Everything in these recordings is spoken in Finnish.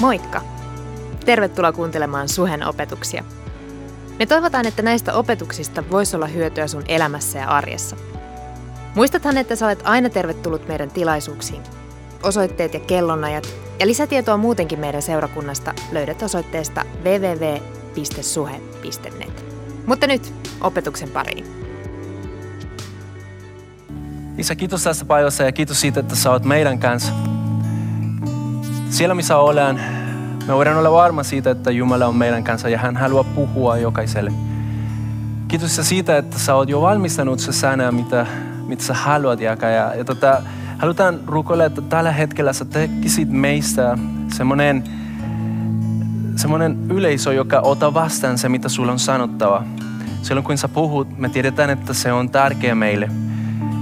Moikka! Tervetuloa kuuntelemaan Suhen opetuksia. Me toivotaan, että näistä opetuksista voisi olla hyötyä sun elämässä ja arjessa. Muistathan, että sä olet aina tervetullut meidän tilaisuuksiin. Osoitteet ja kellonajat ja lisätietoa muutenkin meidän seurakunnasta löydät osoitteesta www.suhe.net. Mutta nyt opetuksen pariin. Isä, kiitos tästä päivästä ja kiitos siitä, että sä oot meidän kanssa. Siellä missä olen, me voidaan olla varma siitä, että Jumala on meidän kanssa ja hän haluaa puhua jokaiselle. Kiitos siitä, että sä oot jo valmistanut se sana, mitä, mitä sä haluat jakaa. Ja, ja tota, halutaan rukoilla, että tällä hetkellä sä tekisit meistä semmoinen semmoinen yleisö, joka ota vastaan se, mitä sulla on sanottava. Silloin kun sä puhut, me tiedetään, että se on tärkeä meille.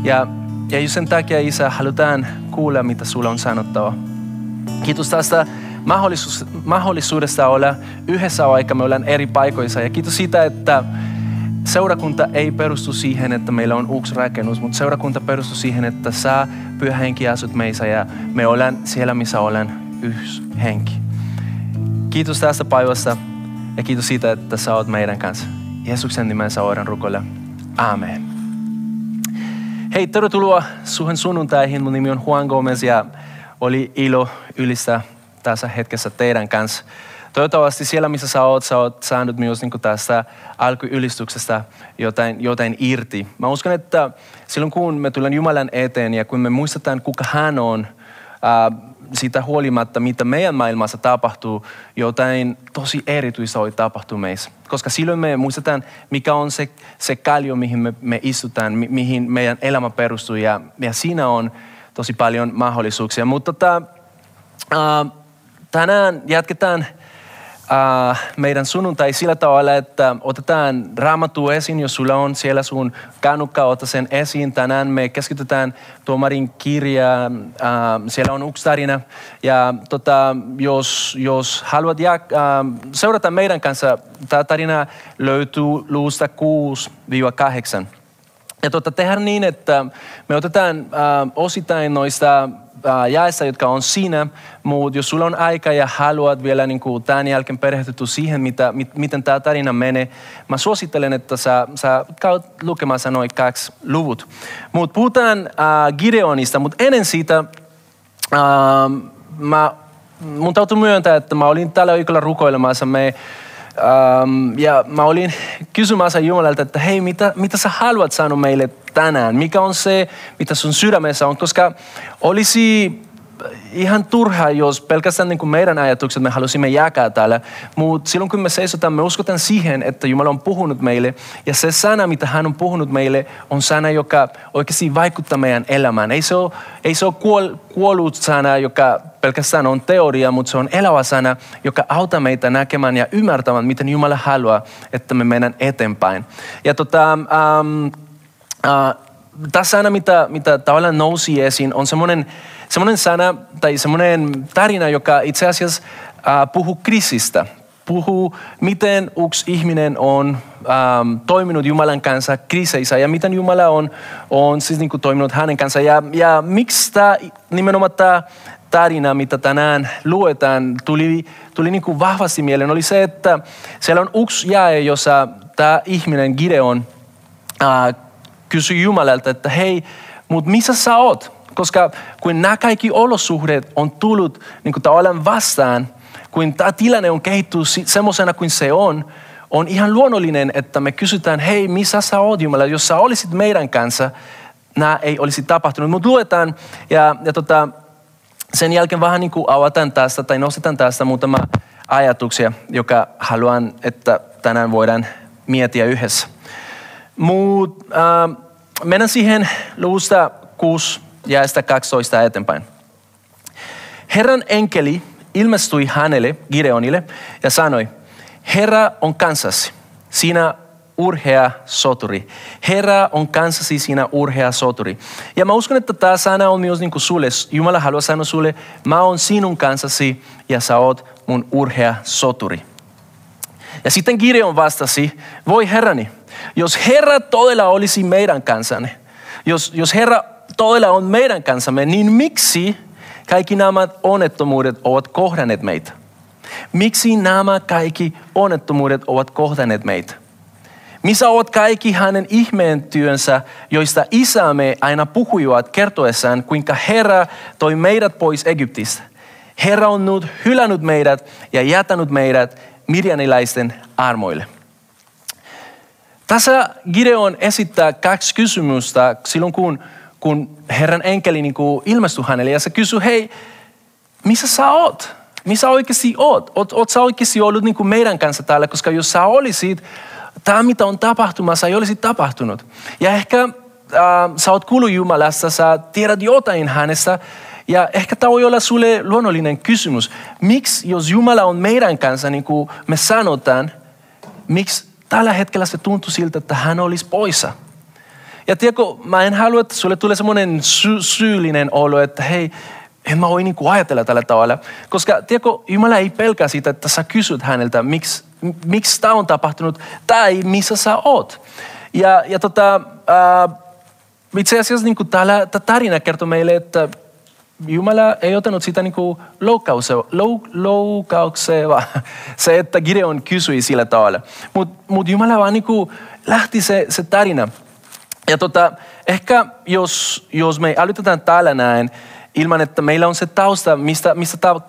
Ja, ja just sen takia, Isä, halutaan kuulla, mitä sulla on sanottava. Kiitos tästä mahdollisuus, mahdollisuudesta olla yhdessä aikaa, me ollaan eri paikoissa. Ja kiitos siitä, että seurakunta ei perustu siihen, että meillä on uusi rakennus, mutta seurakunta perustuu siihen, että sä pyhä henki asut meissä ja me ollaan siellä, missä ollaan yksi henki. Kiitos tästä päivästä ja kiitos siitä, että sä oot meidän kanssa. Jeesuksen nimensä oiran rukoilla. Amen. Hei, tervetuloa suhen sunnuntaihin. Mun nimi on Juan Gomez ja oli ilo ylistä tässä hetkessä teidän kanssa. Toivottavasti siellä, missä sä oot, sä oot saanut myös niin tästä alkuylistyksestä jotain, jotain irti. Mä uskon, että silloin kun me tulemme Jumalan eteen ja kun me muistetaan, kuka hän on, ää, siitä huolimatta, mitä meidän maailmassa tapahtuu, jotain tosi erityistä voi tapahtua meissä. Koska silloin me muistetaan, mikä on se, se kallio, mihin me, me istutaan, mi, mihin meidän elämä perustuu. Ja, ja siinä on tosi paljon mahdollisuuksia. Mutta tota, tänään jatketaan meidän sunnuntai sillä tavalla, että otetaan raamattu esiin, jos sulla on siellä sun kannukka, ota sen esiin. Tänään me keskitytään tuomarin kirjaan, siellä on yksi tarina. Ja tota, jos, jos haluat jak- äh, seurata meidän kanssa, tämä tarina löytyy luusta 6-8. Ja tota, tehdään niin, että me otetaan äh, osittain noista äh, jaessa, jotka on siinä, mutta jos sulla on aika ja haluat vielä niin kuin, tämän jälkeen perehtyä siihen, mitä, mit, miten tämä tarina menee, mä suosittelen, että sä, sä käyt lukemassa noin kaksi luvut. Mutta puhutaan äh, Gideonista, mutta ennen siitä äh, mä, mun täytyy myöntää, että mä olin tällä viikolla rukoilemassa. Me, Um, ja mä olin kysymässä Jumalalta, että hei, mitä, mitä sä haluat sanoa meille tänään? Mikä on se, mitä sun sydämessä on? Koska olisi ihan turhaa, jos pelkästään niin kuin meidän ajatukset me halusimme jakaa täällä. Mutta silloin kun me seisotaan, me uskotaan siihen, että Jumala on puhunut meille. Ja se sana, mitä hän on puhunut meille, on sana, joka oikeasti vaikuttaa meidän elämään. Ei se ole, ei se ole kuol, kuollut sana, joka pelkästään on teoria, mutta se on elävä sana, joka auttaa meitä näkemään ja ymmärtämään, miten Jumala haluaa, että me mennään eteenpäin. Ja tota, um, uh, tässä sana, mitä, mitä tavallaan nousi esiin, on semmoinen, semmoinen sana tai semmoinen tarina, joka itse asiassa äh, puhuu krisistä. Puhuu, miten yksi ihminen on ähm, toiminut Jumalan kanssa kriiseissä ja miten Jumala on, on siis niin toiminut hänen kanssa. Ja, ja miksi tämä, nimenomaan tämä tarina, mitä tänään luetaan, tuli, tuli niin vahvasti mieleen, oli se, että siellä on yksi jae, jossa tämä ihminen Gideon äh, kysyi Jumalalta, että hei, mutta missä sä oot? Koska kun nämä kaikki olosuhteet on tullut niin kuin tavallaan vastaan, kun tämä tilanne on kehittynyt semmoisena kuin se on, on ihan luonnollinen, että me kysytään, hei, missä sä oot Jumala? Jos sä olisit meidän kanssa, nämä ei olisi tapahtunut. Mutta luetaan ja, ja tota, sen jälkeen vähän niin kuin avataan tästä tai nostetaan tästä muutama ajatuksia, joka haluan, että tänään voidaan miettiä yhdessä. Mutta äh, mennään siihen luvusta 6 ja sitä 12 eteenpäin. Herran enkeli ilmestyi hänelle, Gideonille, ja sanoi, Herra on kanssasi, sinä urhea soturi. Herra on kanssasi sinä urhea soturi. Ja mä uskon, että tämä sana on myös niin kuin sulle. Jumala haluaa sanoa sulle, mä oon sinun kanssasi ja sä oot mun urhea soturi. Ja sitten Gideon vastasi, voi herrani, jos Herra todella olisi meidän kansanne, jos, jos Herra todella on meidän kanssamme, niin miksi kaikki nämä onnettomuudet ovat kohdanneet meitä? Miksi nämä kaikki onnettomuudet ovat kohdanneet meitä? Missä ovat kaikki hänen ihmeen työnsä, joista isämme aina puhuivat kertoessaan, kuinka Herra toi meidät pois Egyptistä? Herra on nyt hylännyt meidät ja jätänyt meidät midjanilaisten armoille. Tässä Gideon esittää kaksi kysymystä silloin, kun, kun Herran enkeli niin kuin ilmestyi hänelle. Ja se kysyy, hei, missä sä oot? Missä oikeasti oot? Oot, oot sä oikeasti ollut niin kuin meidän kanssa täällä? Koska jos sä olisit, tämä mitä on tapahtumassa ei olisi tapahtunut. Ja ehkä äh, sä oot kuullut Jumalasta, sä tiedät jotain hänestä. Ja ehkä tämä voi olla sulle luonnollinen kysymys. Miksi, jos Jumala on meidän kanssa, niin kuin me sanotaan, miksi tällä hetkellä se tuntuu siltä, että hän olisi poissa? Ja tiedätkö, mä en halua, että sulle tulee semmoinen sy- syyllinen olo, että hei, en mä voi niin kuin ajatella tällä tavalla. Koska tiedätkö, Jumala ei pelkää sitä, että sä kysyt häneltä, miksi, miksi tämä on tapahtunut tai missä sä oot. Ja, ja tota, ää, itse asiassa niin kuin täällä, tämä tarina kertoo meille, että Jumala ei ottanut sitä niin kuin loukaukseva, se, että Gideon kysyi sillä tavalla. Mutta mut Jumala vaan niin kuin lähti se, se tarina. Ja tota, ehkä jos, jos me älytetään täällä näin, ilman että meillä on se tausta, mistä, mistä tämä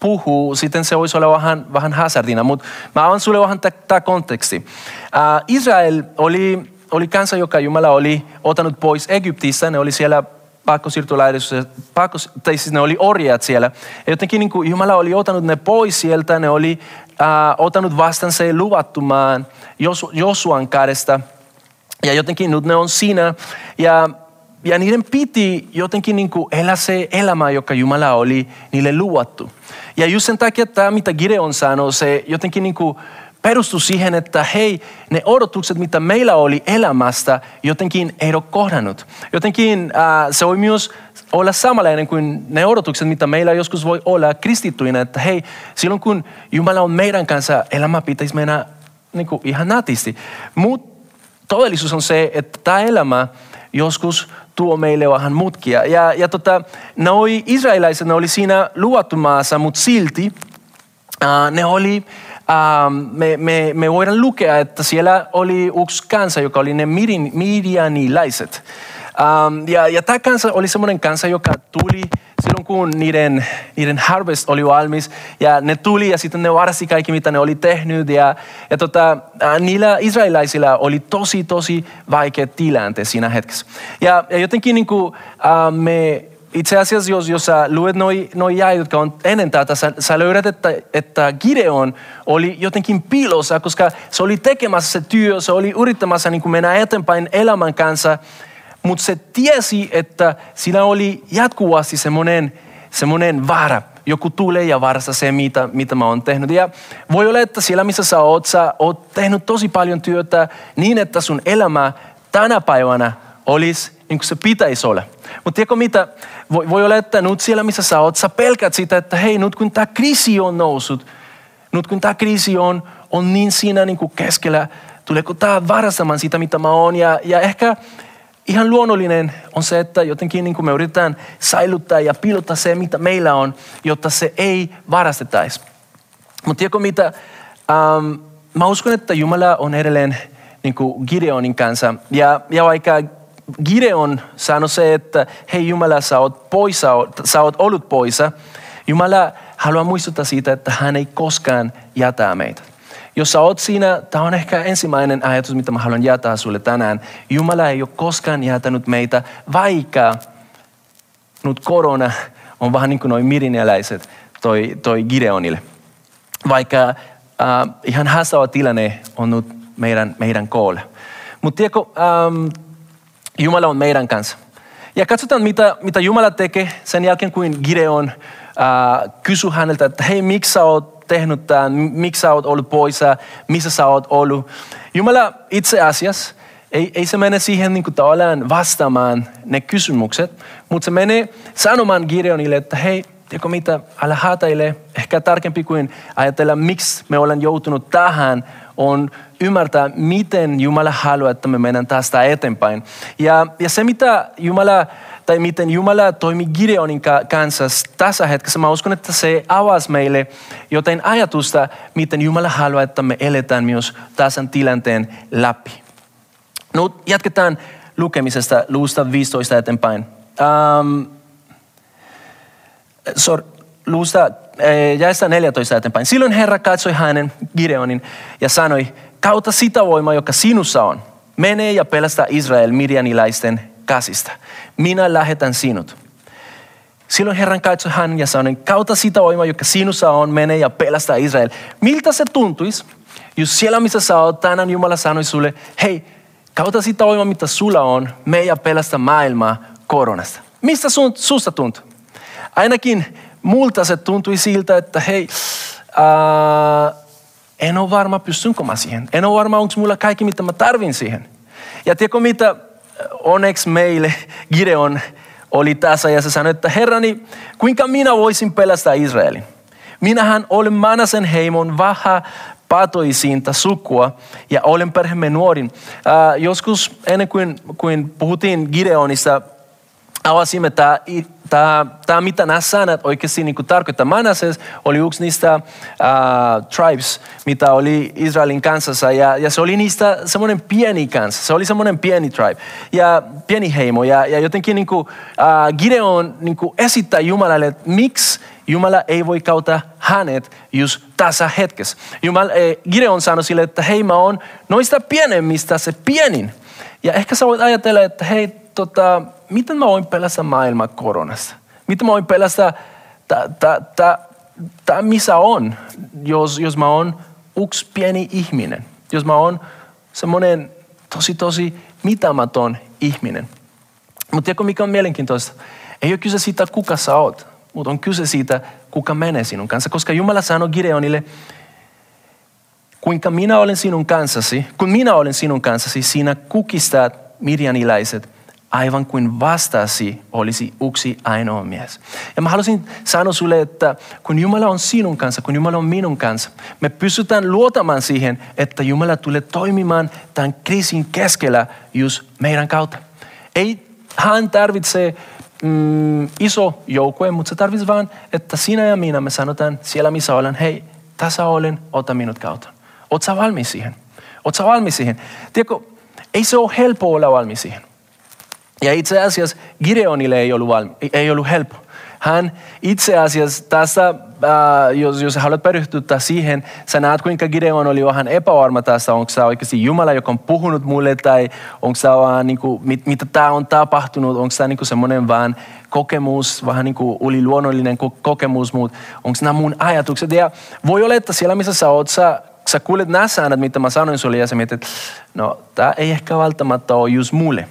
puhuu, sitten se voisi olla vähän, vähän hazardina. Mutta mä avaan sulle vähän tämä konteksti. Uh, Israel oli, oli kansa, joka Jumala oli ottanut pois Egyptistä. Ne oli siellä pakkosiirtolaisuudessa, pakkos, tai siis ne oli orjat siellä. Ja jotenkin niin kuin Jumala oli ottanut ne pois sieltä, ne oli uh, ottanut vastaan se luvattumaan Josuan kädestä. Ja jotenkin nyt ne on siinä. Ja ja niiden piti jotenkin niin kuin elää se elämä, joka Jumala oli niille luvattu. Ja just sen takia tämä, mitä Gideon sanoi, se jotenkin niin kuin perustui siihen, että hei, ne odotukset, mitä meillä oli elämästä, jotenkin ei ole kohdannut. Jotenkin äh, se voi myös olla samanlainen kuin ne odotukset, mitä meillä joskus voi olla kristittyinä, että hei, silloin kun Jumala on meidän kanssa, elämä pitäisi mennä niin kuin ihan nätisti. Mutta todellisuus on se, että tämä elämä joskus tuo meille vähän mutkia. Ja, ja tota, noi israelaiset, ne oli siinä luvattu maassa, mutta silti uh, ne oli, uh, me, me, me voidaan lukea, että siellä oli yksi kansa, joka oli ne midianilaiset. Um, ja, ja tämä kansa oli semmoinen kansa, joka tuli silloin kun niiden, niiden harvest oli valmis ja ne tuli ja sitten ne varasi kaikki mitä ne oli tehnyt ja, ja tota, niillä israelaisilla oli tosi tosi vaikea tilante siinä hetkessä. Ja, ja jotenkin niin kuin, uh, me itse asiassa, jos, jos sä luet noi, noi jäi, jotka on ennen tätä, sä, sä löydät, että, että Gideon oli jotenkin piilossa, koska se oli tekemässä se työ, se oli yrittämässä niin kuin mennä eteenpäin elämän kanssa mutta se tiesi, että sillä oli jatkuvasti semmoinen, semmoinen vaara. Joku tulee ja varasta se, mitä, mitä mä oon tehnyt. Ja voi olla, että siellä missä sä oot, sä oot tehnyt tosi paljon työtä niin, että sun elämä tänä päivänä olisi niin kuin se pitäisi olla. Mutta tiedätkö mitä? Voi, voi olla, että nyt siellä missä sä oot, sä pelkät sitä, että hei, nyt kun tämä kriisi on noussut, nyt kun tämä kriisi on, on niin siinä niin kuin keskellä, tuleeko tämä varastamaan sitä, mitä mä oon. Ja, ja ehkä ihan luonnollinen on se, että jotenkin niin kuin me yritetään säilyttää ja piilottaa se, mitä meillä on, jotta se ei varastetaisi. Mutta tiedätkö mitä? Ähm, mä uskon, että Jumala on edelleen niin kuin Gideonin kanssa. Ja, ja vaikka Gideon sanoi se, että hei Jumala, sä oot, poissa, sä oot ollut poissa. Jumala haluaa muistuttaa siitä, että hän ei koskaan jätä meitä. Jos sä oot siinä, tämä on ehkä ensimmäinen ajatus, mitä mä haluan jättää sulle tänään. Jumala ei ole koskaan jätänyt meitä, vaikka nyt korona on vähän niin kuin noin mirineläiset toi, toi Gideonille. Vaikka äh, ihan haastava tilanne on nyt meidän, meidän koolla. Mutta tiedätkö, ähm, Jumala on meidän kanssa. Ja katsotaan, mitä, mitä Jumala tekee sen jälkeen, kun Gideon äh, kysyi häneltä, että hei, miksi sä oot tehnyt tämän, miksi sä oot ollut poissa, missä sä oot ollut. Jumala itse asiassa ei, ei se mene siihen niin kuin vastaamaan ne kysymykset, mutta se menee sanomaan Gideonille, että hei, tiedätkö mitä, älä hätäile, ehkä tarkempi kuin ajatella, miksi me ollaan joutunut tähän, on ymmärtää, miten Jumala haluaa, että me mennään tästä eteenpäin. Ja, ja se, mitä Jumala tai miten Jumala toimi Gideonin kanssa tässä hetkessä, mä uskon, että se avasi meille jotain ajatusta, miten Jumala haluaa, että me eletään myös tässä tilanteen läpi. No, jatketaan lukemisesta luusta 15 eteenpäin. Um, sorry, luusta eh, jäistä 14 eteenpäin. Silloin Herra katsoi hänen Gideonin ja sanoi, kautta sitä voimaa, joka sinussa on. Mene ja pelastaa Israel Midianilaisten käsistä. Minä lähetän sinut. Silloin Herran katsoi hän ja sanoi, kautta sitä voimaa, joka sinussa on, mene ja pelastaa Israel. Miltä se tuntuisi, jos siellä missä sä oot, tänään Jumala sanoi sulle, hei, kautta sitä voimaa, mitä sulla on, me ja pelasta maailmaa koronasta. Mistä sun, susta tuntuu? Ainakin multa se tuntui siltä, että hei, ää, en ole varma, pystynkö mä siihen. En ole varma, onko mulla kaikki, mitä mä tarvin siihen. Ja tiedätkö mitä, onneksi meille Gideon oli tässä ja se sanoi, että herrani, kuinka minä voisin pelastaa Israelin? Minähän olen Manasen heimon vähä patoisinta sukua ja olen perheemme nuorin. Ää, joskus ennen kuin, kuin puhuttiin Gideonista, avasimme tämä tämä, tämä mitä nämä säännöt oikeasti niin tarkoittaa. Manases oli yksi niistä uh, tribes, mitä oli Israelin kansassa ja, ja se oli niistä semmoinen pieni kanssa. Se oli semmoinen pieni tribe ja pieni heimo ja, ja jotenkin niin kuin, uh, Gideon niin kuin esittää Jumalalle, että miksi Jumala ei voi kautta hänet just tässä hetkessä. Jumala, eh, Gideon sanoi sille, että hei mä oon noista pienemmistä se pienin. Ja ehkä sä voit ajatella, että hei tota, miten mä voin pelästä maailmaa koronassa? Miten mä voin pelästä tämä, missä on, jos, jos mä oon yksi pieni ihminen. Jos mä oon semmoinen tosi, tosi mitamaton ihminen. Mutta tiedätkö, mikä on mielenkiintoista? Ei ole kyse siitä, kuka sä oot, mutta on kyse siitä, kuka menee sinun kanssa. Koska Jumala sanoi Gideonille, kuinka minä olen sinun kanssasi, kun minä olen sinun kanssasi, sinä kukistat mirjaniläiset aivan kuin vastasi olisi yksi ainoa mies. Ja mä haluaisin sanoa sulle, että kun Jumala on sinun kanssa, kun Jumala on minun kanssa, me pystytään luotamaan siihen, että Jumala tulee toimimaan tämän kriisin keskellä just meidän kautta. Ei hän tarvitse mm, iso joukkue, mutta se tarvitsee vain, että sinä ja minä me sanotaan siellä missä olen, hei, tässä olen, ota minut kautta. Oletko valmis siihen? Oletko valmis siihen? Tiedätkö, ei se ole helppo olla valmis siihen. Ja itse asiassa Gideonille ei ollut, valmi, ei ollut helppo. Hän itse asiassa tässä, äh, jos, jos haluat perehtyä siihen, sä näet kuinka Gideon oli vähän epävarma tässä, onko se oikeasti Jumala, joka on puhunut mulle, tai onko se vaan, niin kuin, mit, mitä tämä on tapahtunut, onko tämä niin semmoinen vaan kokemus, vähän niin kuin yliluonnollinen kokemus, mutta onko nämä mun ajatukset. Ja voi olla, että siellä missä sä oot, sä, sä kuulet nämä säännöt, mitä mä sanoin sulle, ja sä mietit, no tämä ei ehkä välttämättä ole just mulle.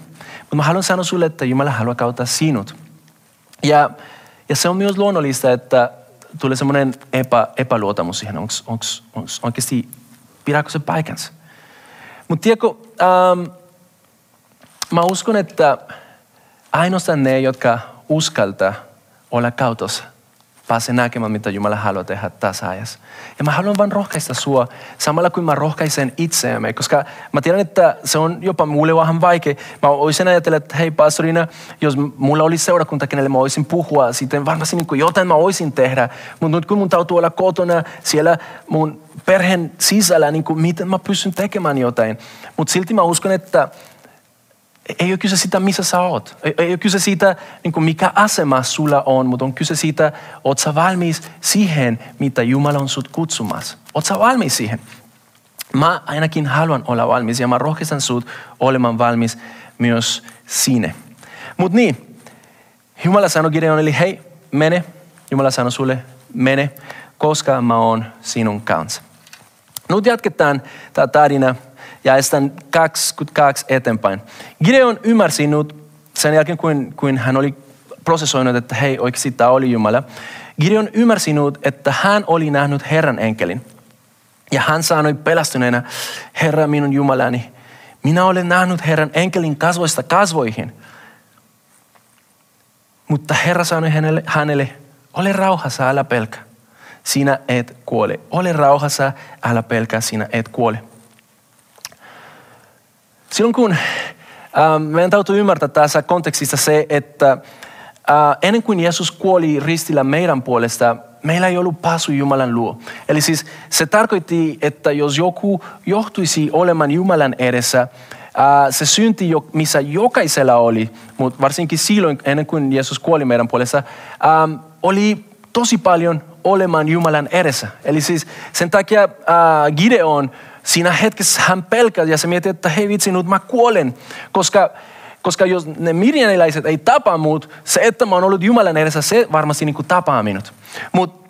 Mutta mä haluan sanoa sulle, että Jumala haluaa kautta sinut. Ja, ja se on myös luonnollista, että tulee semmoinen epä, epäluotamus siihen, onko oikeasti, pidääkö se paikansa. Mutta tiedätkö, ähm, mä uskon, että ainoastaan ne, jotka uskaltaa olla kautossa, pääse näkemään, mitä Jumala haluaa tehdä tässä ajassa. Ja mä haluan vain rohkaista sua samalla kuin mä rohkaisen itseämme, koska mä tiedän, että se on jopa mulle vähän vaikea. Mä voisin ajatella, että hei pastorina, jos mulla olisi seurakunta, kenelle mä voisin puhua, sitten varmasti niin kuin jotain mä voisin tehdä. Mutta nyt kun mun täytyy olla kotona siellä mun perheen sisällä, niin kuin miten mä pystyn tekemään jotain. Mutta silti mä uskon, että ei ole kyse siitä, missä sä oot. Ei, ole kyse siitä, niin mikä asema sulla on, mutta on kyse siitä, oot sä valmis siihen, mitä Jumala on sut kutsumassa. Oot sä valmis siihen? Mä ainakin haluan olla valmis ja mä rohkaisen sut olemaan valmis myös sinne. Mutta niin, Jumala sanoi Gideonille, hei, mene. Jumala sanoi sulle, mene, koska mä oon sinun kanssa. Nyt jatketaan tämä tarina ja estän 22 eteenpäin. Gideon ymmärsi nyt sen jälkeen, kun, kun hän oli prosessoinut, että hei, oikeasti tämä oli Jumala. Gideon ymmärsi nyt, että hän oli nähnyt Herran enkelin. Ja hän sanoi pelastuneena, Herra minun Jumalani, minä olen nähnyt Herran enkelin kasvoista kasvoihin. Mutta Herra sanoi hänelle, hänelle ole rauhassa, älä pelkä. Sinä et kuole. Ole rauhassa, älä pelkää, sinä et kuole. Silloin kun äh, meidän täytyy ymmärtää tässä kontekstissa se, että äh, ennen kuin Jeesus kuoli ristillä meidän puolesta, meillä ei ollut pääsy Jumalan luo. Eli siis se tarkoitti, että jos joku johtuisi olemaan Jumalan edessä, se synti, missä jokaisella oli, mutta varsinkin silloin ennen kuin Jeesus kuoli meidän puolesta, oli tosi paljon olemaan Jumalan edessä. Eli siis sen takia Gideon siinä hetkessä hän pelkäsi ja se mietti, että hei vitsi, nyt mä kuolen, koska koska jos ne mirjaniläiset ei tapa mut, se, että mä oon ollut Jumalan edessä, se varmasti niin kuin tapaa minut. Mutta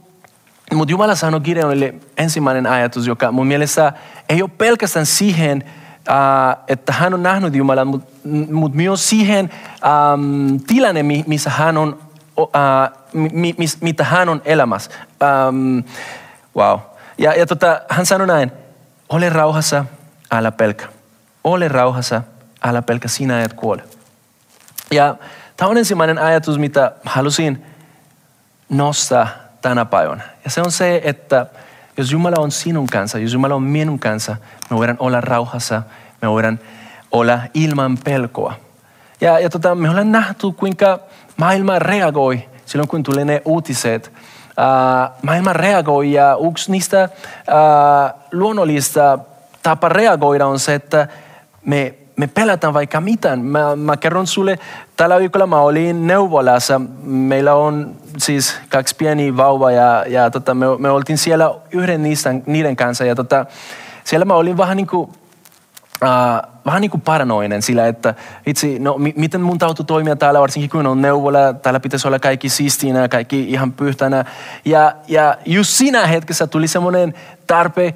mut Jumala sanoi Gideonille ensimmäinen ajatus, joka mun mielestä ei ole pelkästään siihen, äh, että hän on nähnyt Jumalan, mutta mut myös siihen ähm, tilanne, missä hän on, äh, mi, mis, mitä hän on elämässä. Ähm, wow. Ja, ja tota, hän sanoi näin, ole rauhassa, älä pelkä. Ole rauhassa, älä pelkä, sinä et kuole. Ja tämä on ensimmäinen ajatus, mitä halusin nostaa tänä päivänä. Ja se on se, että jos Jumala on sinun kanssa, jos Jumala on minun kanssa, me voidaan olla rauhassa, me voidaan olla ilman pelkoa. Ja, ja tota, me ollaan nähty, kuinka maailma reagoi silloin, kun tulee ne uutiset. Uh, maailma reagoi ja yksi niistä uh, luonnollista tapa reagoida on se, että me me pelätään vaikka mitään. Mä, mä kerron sulle, tällä viikolla mä olin neuvolassa. Meillä on siis kaksi pieni vauva ja, ja tota, me, me oltiin siellä yhden niistä, niiden kanssa. Ja tota, siellä mä olin vähän niin kuin, uh, vähän niin kuin paranoinen sillä, että itse, no mi, miten mun täytyy toimia täällä, varsinkin kun on neuvola, täällä pitäisi olla kaikki siistiinä, kaikki ihan pyhtänä. Ja, ja just siinä hetkessä tuli semmoinen tarpe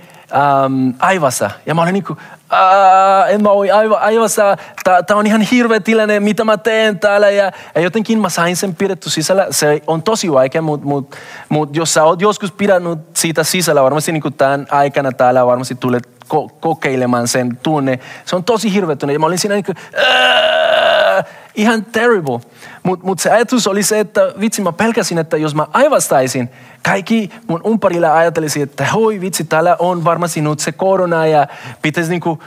um, aivassa. Ja mä olin niin kuin, en mä voi aiva, aivassa, tämä on ihan hirveä tilanne, mitä mä teen täällä. Ja, ja jotenkin mä sain sen pidetty sisällä. Se on tosi vaikea, mutta mut, mut jos sä oot joskus pidänyt siitä sisällä, varmasti niin tämän aikana täällä varmasti tulet ko- kokeilemaan sen tunne. Se on tosi hirveä tunne. Ja mä olin siinä niin kuin, ihan terrible. Mutta mut se ajatus oli se, että vitsi mä pelkäsin, että jos mä aivastaisin, kaikki mun umparilla ajatelisi, että hoi vitsi, täällä on varmasti nyt se korona ja pitäisi niinku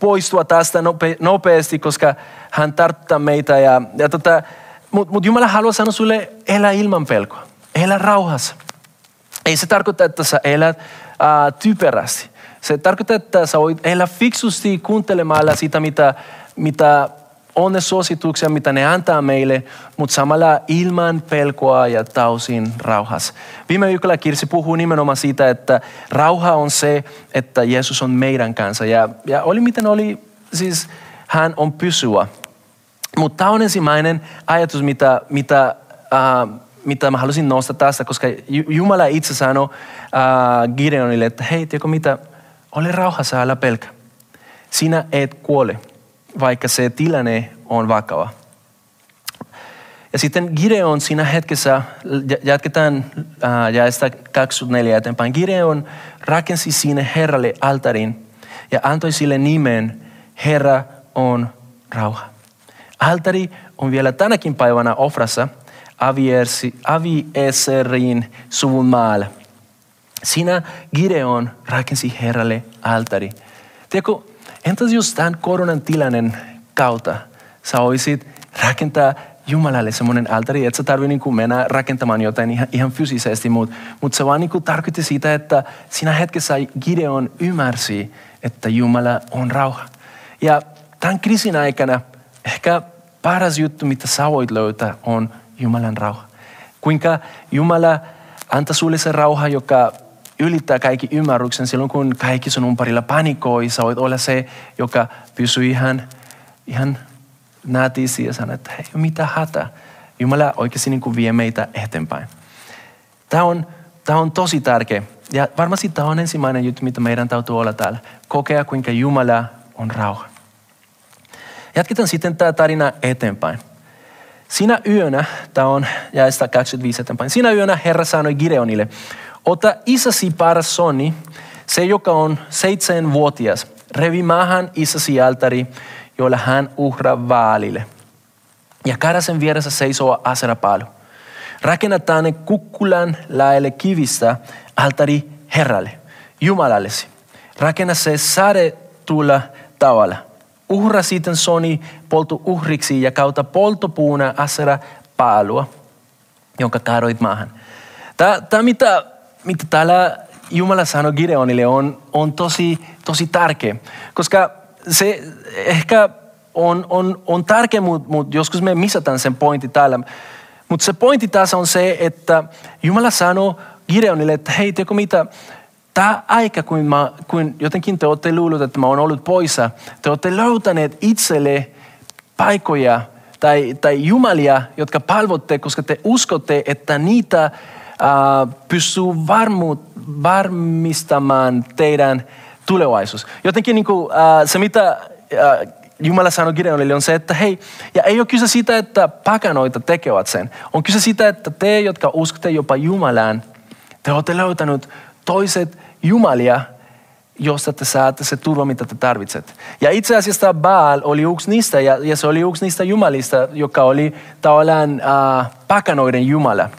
poistua tästä nope, nopeasti, koska hän tarttaa meitä. Ja, ja tota, Mutta mut Jumala haluaa sanoa sulle, elä ilman pelkoa. Elä rauhassa. Ei se tarkoita, että sä elät äh, typerästi. Se tarkoittaa, että sä voit elää fiksusti kuuntelemalla sitä, mitä, mitä on ne suosituksia, mitä ne antaa meille, mutta samalla ilman pelkoa ja tausin rauhassa. Viime viikolla Kirsi puhuu nimenomaan siitä, että rauha on se, että Jeesus on meidän kanssa. Ja, ja oli miten oli, siis hän on pysyvä. Mutta tämä on ensimmäinen ajatus, mitä, mitä, äh, mitä mä halusin nostaa tästä, koska Jumala itse sanoi äh, Gideonille, että hei, tiedätkö mitä, ole rauhassa, älä pelkä. Sinä et kuole vaikka se tilanne on vakava. Ja sitten Gideon siinä hetkessä, jatketaan äh, jaesta 24 eteenpäin. Gideon rakensi sinne Herralle altarin ja antoi sille nimen Herra on rauha. Altari on vielä tänäkin päivänä ofrassa Avieserin suvun maalla. Siinä Gideon rakensi Herralle altari. Tiedätkö, Entäs jos tämän koronan tilanne kautta sä voisit rakentaa Jumalalle semmoinen altari, että sä tarvitse niin mennä rakentamaan jotain ihan, ihan fyysisesti, mutta mut se vaan niin tarkoitti sitä, että siinä hetkessä Gideon ymmärsi, että Jumala on rauha. Ja tämän kriisin aikana ehkä paras juttu, mitä sä voit löytää, on Jumalan rauha. Kuinka Jumala antaa sulle se rauha, joka ylittää kaikki ymmärryksen silloin, kun kaikki sun umparilla panikoi. Sä voit olla se, joka pysyy ihan, ihan nätisti ja sanoo, että hei, mitä hätä. Jumala oikeasti niin kuin vie meitä eteenpäin. Tämä on, tämä on tosi tärkeä. Ja varmasti tämä on ensimmäinen juttu, mitä meidän täytyy olla täällä. Kokea, kuinka Jumala on rauha. Jatketaan sitten tämä tarina eteenpäin. Siinä yönä, tämä on jaesta 25 eteenpäin, siinä yönä Herra sanoi Gideonille, Ota isäsi parasoni, se joka on seitsemänvuotias, revi maahan isäsi altari, jolla hän uhraa vaalille. Ja karasen vieressä seisoo aserapalu. Rakennetaan ne kukkulan lähelle kivistä altari Herralle, Jumalallesi. Rakenna se tulla tavalla. uhra sitten soni poltu uhriksi ja kautta poltopuuna asera paalua, jonka kaadoit maahan. Tämä, mitä, mitä täällä Jumala sanoi Gideonille on, on tosi, tosi tärkeä, koska se ehkä on, on, on tärkeä, mutta mut joskus me missataan sen pointti täällä. Mutta se pointti tässä on se, että Jumala sanoi Gideonille, että hei, teko mitä, tämä aika, kun, mä, kun jotenkin te olette luullut, että mä oon ollut poissa, te olette löytäneet itselle paikoja tai, tai jumalia, jotka palvotte, koska te uskotte, että niitä pystyy varmu, varmistamaan teidän tulevaisuus. Jotenkin niin kuin, se, mitä Jumala sanoi Gideonille on se, että hei, ja ei ole kyse siitä, että pakanoita tekevät sen. On kyse siitä, että te, jotka uskotte jopa Jumalaan, te olette löytänyt toiset jumalia, josta te saatte se turva, mitä te tarvitset. Ja itse asiassa Baal oli yksi niistä, ja, ja se oli yksi niistä jumalista, joka oli tavallaan äh, pakanoiden jumala.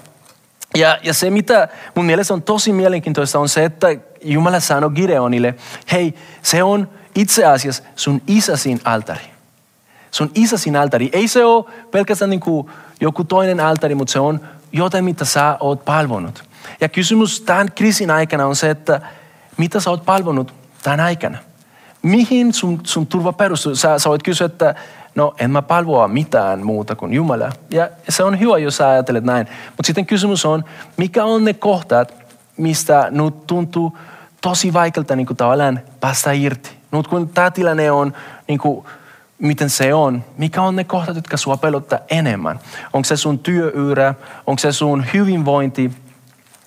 Ja, ja se, mitä mun mielestä on tosi mielenkiintoista, on se, että Jumala sanoi Gideonille, hei, se on itse asiassa sun isäsin altari. Sun isäsin altari. Ei se ole pelkästään niin kuin joku toinen altari, mutta se on jotain, mitä sä oot palvonut. Ja kysymys tämän kriisin aikana on se, että mitä sä oot palvonut tämän aikana? Mihin sun, sun turva perustuu? Sä, sä voit kysyä, että no en mä palvoa mitään muuta kuin Jumala. Ja se on hyvä, jos sä ajattelet näin. Mutta sitten kysymys on, mikä on ne kohtat, mistä nyt tuntuu tosi vaikealta niin tavallaan päästä irti. Nyt kun tämä tilanne on, niin kuin, miten se on, mikä on ne kohtat, jotka sua pelottaa enemmän? Onko se sun työyrä? Onko se sun hyvinvointi?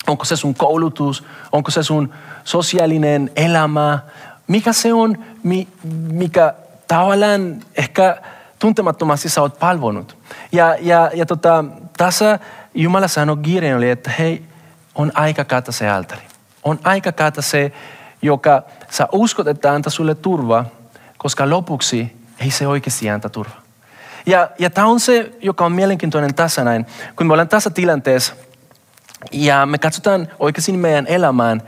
Onko se sun koulutus? Onko se sun sosiaalinen elämä? Mikä se on, mikä tavallaan ehkä tuntemattomasti sä oot palvonut? Ja, ja, ja tota, tässä Jumala sanoi Gideonille, että hei, on aika kata se altari. On aika kata se, joka sä uskot, että antaa sulle turva, koska lopuksi ei se oikeasti anta turva. Ja, ja tämä on se, joka on mielenkiintoinen tässä näin. Kun me ollaan tässä tilanteessa, ja me katsotaan oikeasti meidän elämään,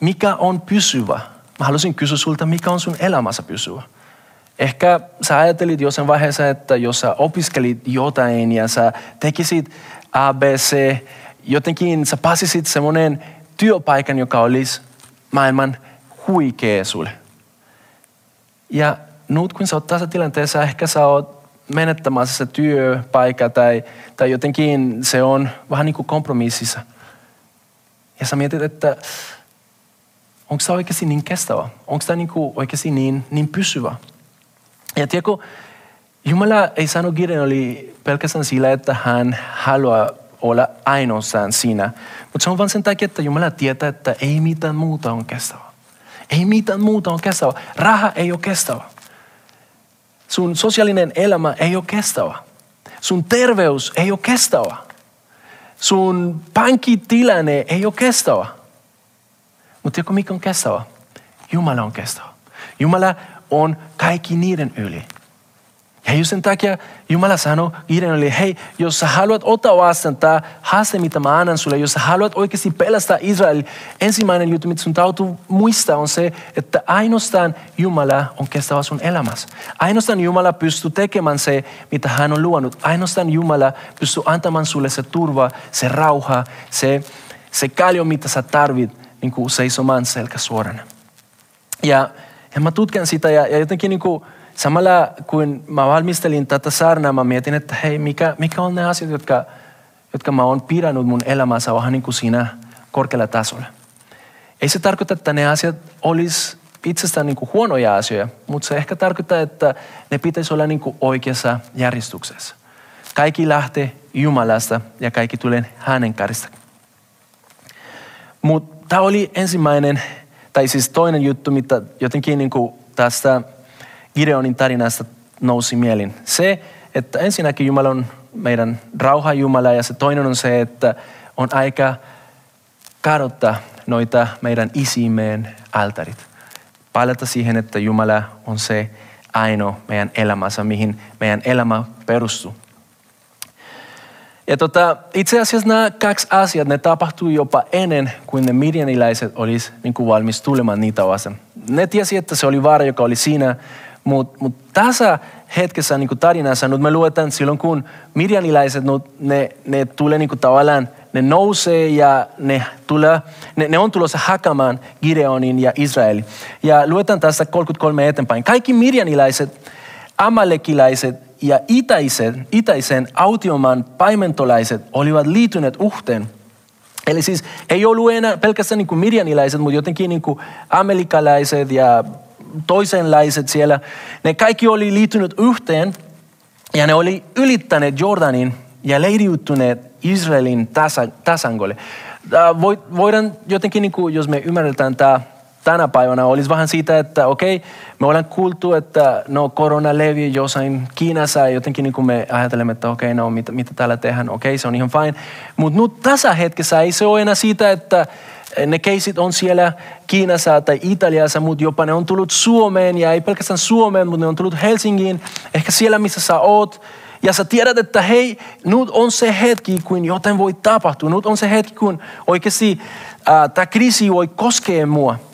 mikä on pysyvä. Mä haluaisin kysyä sulta, mikä on sun elämässä pysyvä. Ehkä sä ajattelit jossain vaiheessa, että jos sä opiskelit jotain ja sä tekisit ABC, jotenkin sä pääsisit semmoinen työpaikan, joka olisi maailman huikea sulle. Ja nyt kun sä oot tässä tilanteessa, ehkä sä oot menettämässä se työpaikka tai, tai jotenkin se on vähän niin kuin kompromississa. Ja sä mietit, että onko se oikeasti niin kestävä? Onko tämä niin oikeasti niin, niin pysyvä? Ja tiedätkö, Jumala ei sano oli pelkästään sillä, että hän haluaa olla ainoastaan siinä. Mutta se on vain sen takia, että Jumala tietää, että ei mitään muuta on kestävä. Ei mitään muuta on kestävä. Raha ei ole kestävä. Sun sosiaalinen elämä ei ole kestävä. Sun terveys ei ole kestävä. Sun pankkitilanne ei ole kestävä. Mutta tiedätkö mikä on kestävä? Jumala on kestävä. Jumala on kaikki niiden yli. Ja just sen takia Jumala sanoi Gideonille, hei, jos sä haluat ottaa vastaan tämä haaste, mitä mä annan sulle, jos sä haluat oikeasti pelastaa Israel, ensimmäinen juttu, mitä sun täytyy muistaa on se, että ainoastaan Jumala on kestävä sun elämässä. Ainoastaan Jumala pystyy tekemään se, mitä hän on luonut. Ainoastaan Jumala pystyy antamaan sulle se turva, se rauha, se, se kaljo, mitä sä tarvit niin kuin seisomaan selkä suorana. Ja, ja mä tutkan sitä ja, ja jotenkin niin kuin, samalla kun mä valmistelin tätä saarnaa, mä mietin, että hei, mikä, mikä on ne asiat, jotka, jotka mä oon pidännyt mun elämässä vähän niin kuin siinä korkealla tasolla. Ei se tarkoita, että ne asiat olisi itsestään niin kuin huonoja asioita, mutta se ehkä tarkoittaa, että ne pitäisi olla niin kuin oikeassa järjestyksessä. Kaikki lähtee Jumalasta ja kaikki tulee hänen karista. Mutta tämä oli ensimmäinen, tai siis toinen juttu, mitä jotenkin niin kuin tästä Gideonin tarinasta nousi mielin. Se, että ensinnäkin Jumala on meidän rauha Jumala ja se toinen on se, että on aika kadottaa noita meidän isimeen altarit. Palata siihen, että Jumala on se ainoa meidän elämässä, mihin meidän elämä perustuu. Ja tota, itse asiassa nämä kaksi asiat, ne tapahtui jopa ennen kuin ne midianiläiset olisi niin kuin valmis tulemaan niitä vastaan. Ne tiesi, että se oli vaara, joka oli siinä, Mutta mut tässä hetkessä niin kuin tarinassa, nyt me luetaan silloin, kun mirjanilaiset, ne, ne tulee niin kuin tavallaan, ne nousee ja ne, tulee, ne, ne on tulossa hakamaan Gideonin ja Israelin. Ja luetaan tässä 33 eteenpäin. Kaikki mirjanilaiset, amalekilaiset ja itäisen, itäisen autioman paimentolaiset olivat liittyneet uhteen. Eli siis ei ollut enää pelkästään niin kuin mirjanilaiset, mutta jotenkin niin kuin amerikalaiset ja toisenlaiset siellä. Ne kaikki oli liittynyt yhteen ja ne oli ylittäneet Jordanin ja leiriutuneet Israelin tasa, tasangolle. Voidaan jotenkin, niin kuin, jos me ymmärretään tämä tänä päivänä olisi vähän siitä, että okei, me ollaan kuultu, että no korona levi jossain Kiinassa ja jotenkin niin kuin me ajattelemme, että okei, no mitä, mitä täällä tehdään, okei, se on ihan fine. Mutta nyt tässä hetkessä ei se ole enää siitä, että ne keisit on siellä Kiinassa tai Italiassa, mutta jopa ne on tullut Suomeen ja ei pelkästään Suomeen, mutta ne on tullut Helsingiin, ehkä siellä missä sä oot. Ja sä tiedät, että hei, nyt on se hetki, kun jotain voi tapahtua. Nyt on se hetki, kun oikeasti äh, tämä kriisi voi koskea mua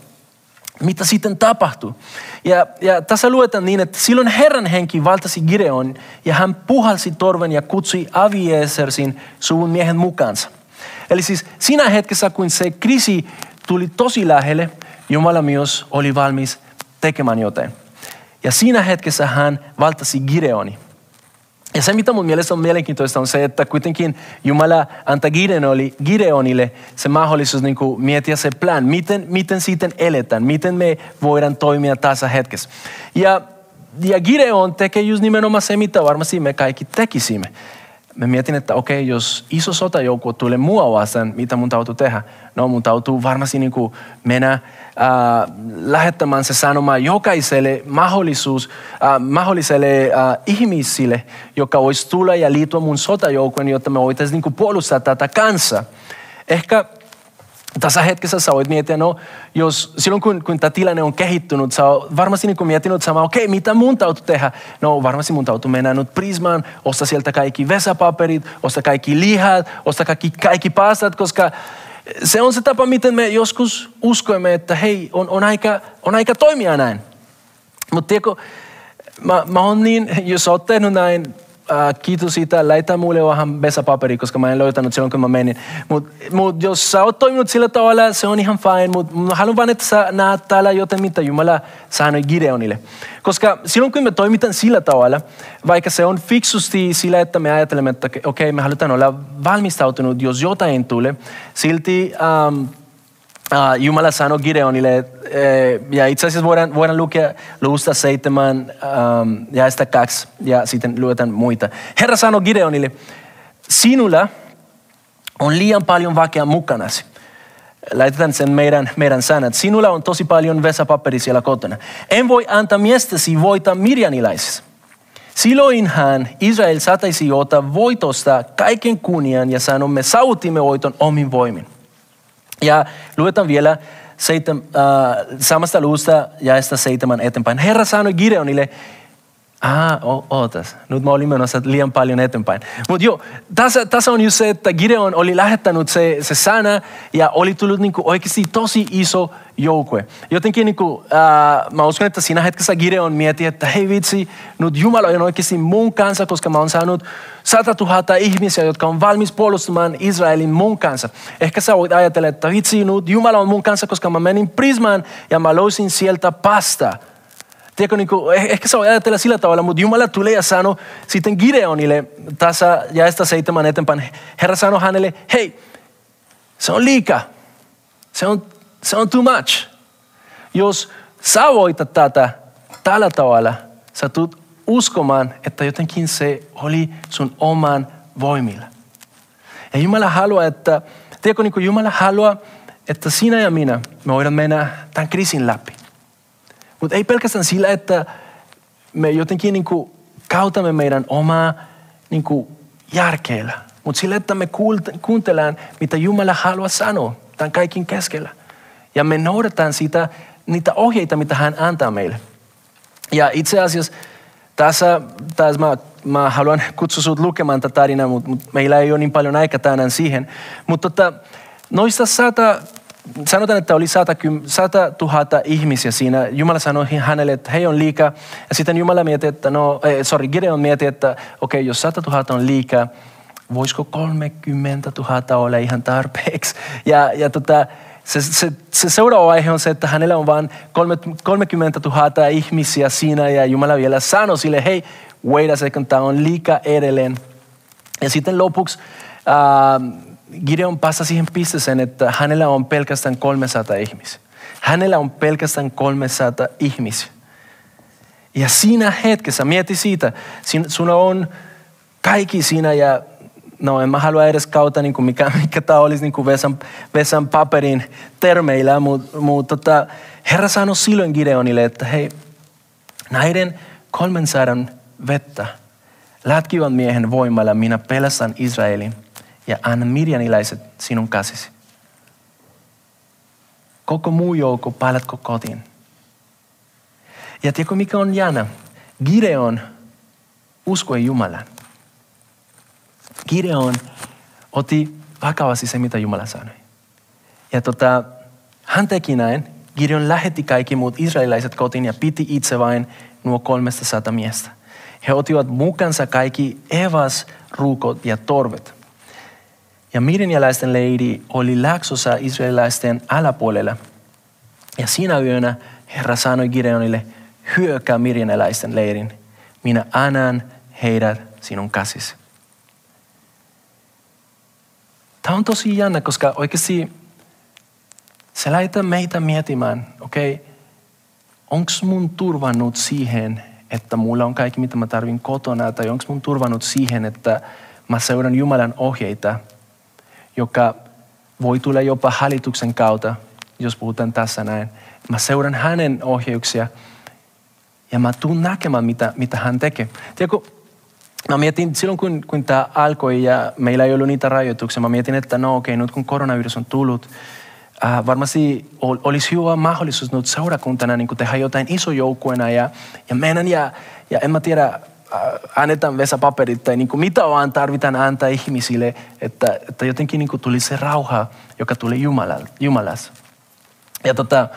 mitä sitten tapahtui. Ja, ja tässä luetaan niin, että silloin Herran henki valtasi Gideon ja hän puhalsi torven ja kutsui Aviesersin suvun miehen mukaansa. Eli siis siinä hetkessä, kun se kriisi tuli tosi lähelle, Jumala myös oli valmis tekemään jotain. Ja siinä hetkessä hän valtasi Gideoni. Ja se, mitä mun mielestä on mielenkiintoista, on se, että kuitenkin Jumala antaa Gideonille se mahdollisuus niin kuin miettiä se plan, miten, miten sitten eletään, miten me voidaan toimia tässä hetkessä. Ja, ja Gideon tekee just nimenomaan se, mitä varmasti me kaikki tekisimme mä mietin, että okei, jos iso sotajoukkue tulee mua vastaan, mitä mun täytyy tehdä? No mun täytyy varmasti niin kuin mennä äh, lähettämään se sanoma jokaiselle mahdollisuus, äh, mahdolliselle äh, ihmisille, joka voisi tulla ja liittyä mun sotajoukkoon, jotta me voitaisiin niin puolustaa tätä kanssa. Ehkä tässä hetkessä sä voit miettiä, no jos silloin kun, kun tämä tilanne on kehittynyt, sä oot varmasti niin miettinyt sama, okei, okay, mitä mun täytyy tehdä? No varmasti mun täytyy mennä nyt Prismaan, ostaa sieltä kaikki vesapaperit, ostaa kaikki lihat, ostaa kaikki, kaikki pastat, koska se on se tapa, miten me joskus uskoimme, että hei, on, on, aika, on aika toimia näin. Mutta tiedätkö, mä, mä oon niin, jos oot tehnyt näin äh, kiitos siitä, läitä mulle vähän vesapaperi, koska mä en löytänyt silloin, kun mä menin. Mutta mut jos sä oot toiminut sillä tavalla, se on ihan fine, mutta haluan vaan, että sä näet täällä joten mitä Jumala sanoi Gideonille. Koska silloin, kun me toimitaan sillä tavalla, vaikka se on fiksusti sillä, että me ajattelemme, että okei, okay, me halutaan olla valmistautunut, jos jotain tulee, silti ähm, Uh, Jumala sanoi Gideonille, eh, ja itse asiassa voidaan, voidaan lukea luusta seitsemän um, ja sitä kaksi, ja sitten luetaan muita. Herra sanoi Gideonille, sinulla on liian paljon väkeä mukanasi. Laitetaan sen meidän, meidän sanat. Sinulla on tosi paljon vesapaperi siellä kotona. En voi antaa miestäsi voita mirjanilaisissa. Silloinhan Israel sataisi ottaa voitosta kaiken kunnian ja sanomme, sautimme voiton omin voimin. Ja luetaan vielä seitem, äh, samasta luusta jaesta seitsemän eteenpäin. Herra sanoi Gideonille, Ah, ootas. Nyt mä olin menossa liian paljon eteenpäin. Mutta joo, tässä, tässä on just se, että Gideon oli lähettänyt se, se sana ja oli tullut niinku oikeasti tosi iso joukkue. Jotenkin niinku, äh, mä uskon, että siinä hetkessä Gideon mietti, että hei vitsi, nyt Jumala on oikeasti mun kanssa, koska mä oon saanut 100 000 ihmisiä, jotka on valmis puolustamaan Israelin mun kanssa. Ehkä sä voit ajatella, että vitsi, nyt Jumala on mun kanssa, koska mä menin Prismaan ja mä löysin sieltä pasta. Tiedätkö, niin kuin, eh, ehkä on ajatella sillä tavalla, mutta Jumala tulee ja sanoo sitten Gideonille tässä jaesta seitsemän eteenpäin. Herra sanoi hänelle, hei, se on liikaa. Se on, se on too much. Jos sä voitat tätä tällä tavalla, sä tulet uskomaan, että jotenkin se oli sun oman voimilla. Ja Jumala haluaa, että, tiedätkö, niin Jumala haluaa, että sinä ja minä, me voidaan mennä tämän kriisin läpi. Mutta ei pelkästään sillä, että me jotenkin niin kuin kautamme meidän omaa niin kuin järkeellä, mutta sillä, että me kuuntelemme, mitä Jumala haluaa sanoa tämän kaikin keskellä. Ja me noudataan sitä, niitä ohjeita, mitä hän antaa meille. Ja itse asiassa tässä, tässä mä, mä haluan kutsua sinut lukemaan tätä tarinaa, mutta, mutta meillä ei ole niin paljon aikaa tänään siihen. Mutta tota, noista sanotaan, että oli 100, 100 000 ihmisiä siinä. Jumala sanoi hänelle, että hei on liikaa. Ja sitten Jumala mietti, että no, eh, sorry, Gideon mietti, että okei, okay, jos 100 000 on liikaa, voisiko 30 000 olla ihan tarpeeksi? Ja, ja tota, se, se, se seuraava aihe on se, että hänellä on vain 30 000 ihmisiä siinä ja Jumala vielä sanoi sille, hei, wait a second, tämä on liikaa edelleen. Ja sitten lopuksi äh, Gideon passasi siihen pisteeseen, että hänellä on pelkästään 300 ihmisiä. Hänellä on pelkästään 300 ihmisiä. Ja siinä hetkessä, mieti siitä, sinulla on kaikki siinä ja no en mä halua edes kautta niin kuin mikä, mikä tämä olisi niin kuin Vesan, Vesan paperin termeillä, mutta mut, tota, Herra sanoi silloin Gideonille, että hei, näiden 300 vettä lätkivän miehen voimalla minä pelastan Israelin ja anna mirjaniläiset sinun käsisi. Koko muu joukko palatko kotiin. Ja tiedätkö mikä on jännä? Gideon uskoi Jumalan. Gideon otti vakavasti se, mitä Jumala sanoi. Ja tota, hän teki näin. Gideon lähetti kaikki muut israelilaiset kotiin ja piti itse vain nuo 300 miestä. He ottivat mukansa kaikki evas, ruukot ja torvet. Ja mirinjalaisten leiri oli läksossa israelilaisten alapuolella. Ja siinä yönä Herra sanoi Gideonille, hyökkää mirinjalaisten leirin. Minä annan heidät sinun käsisi. Tämä on tosi jännä, koska oikeasti se laittaa meitä miettimään, okei, okay, onko mun turvannut siihen, että mulla on kaikki, mitä mä tarvin kotona, tai onko mun turvannut siihen, että mä seuran Jumalan ohjeita, joka voi tulla jopa hallituksen kautta, jos puhutaan tässä näin. Mä seuran hänen ohjeuksia ja mä tuun näkemään, mitä, mitä hän tekee. Tiedätkö, Mä mietin silloin, kun, kun tämä alkoi ja meillä ei ollut niitä rajoituksia, mä mietin, että no okei, okay, nyt kun koronavirus on tullut, äh, varmasti ol, olisi hyvä mahdollisuus nyt seurakuntana niin tehdä jotain iso joukkueena ja, ja mennä ja, ja en mä tiedä, annetaan vesapaperit tai niin kuin mitä vaan tarvitaan antaa ihmisille, että, että jotenkin niin kuin tuli se rauha, joka tuli Jumalasta. Ja tota,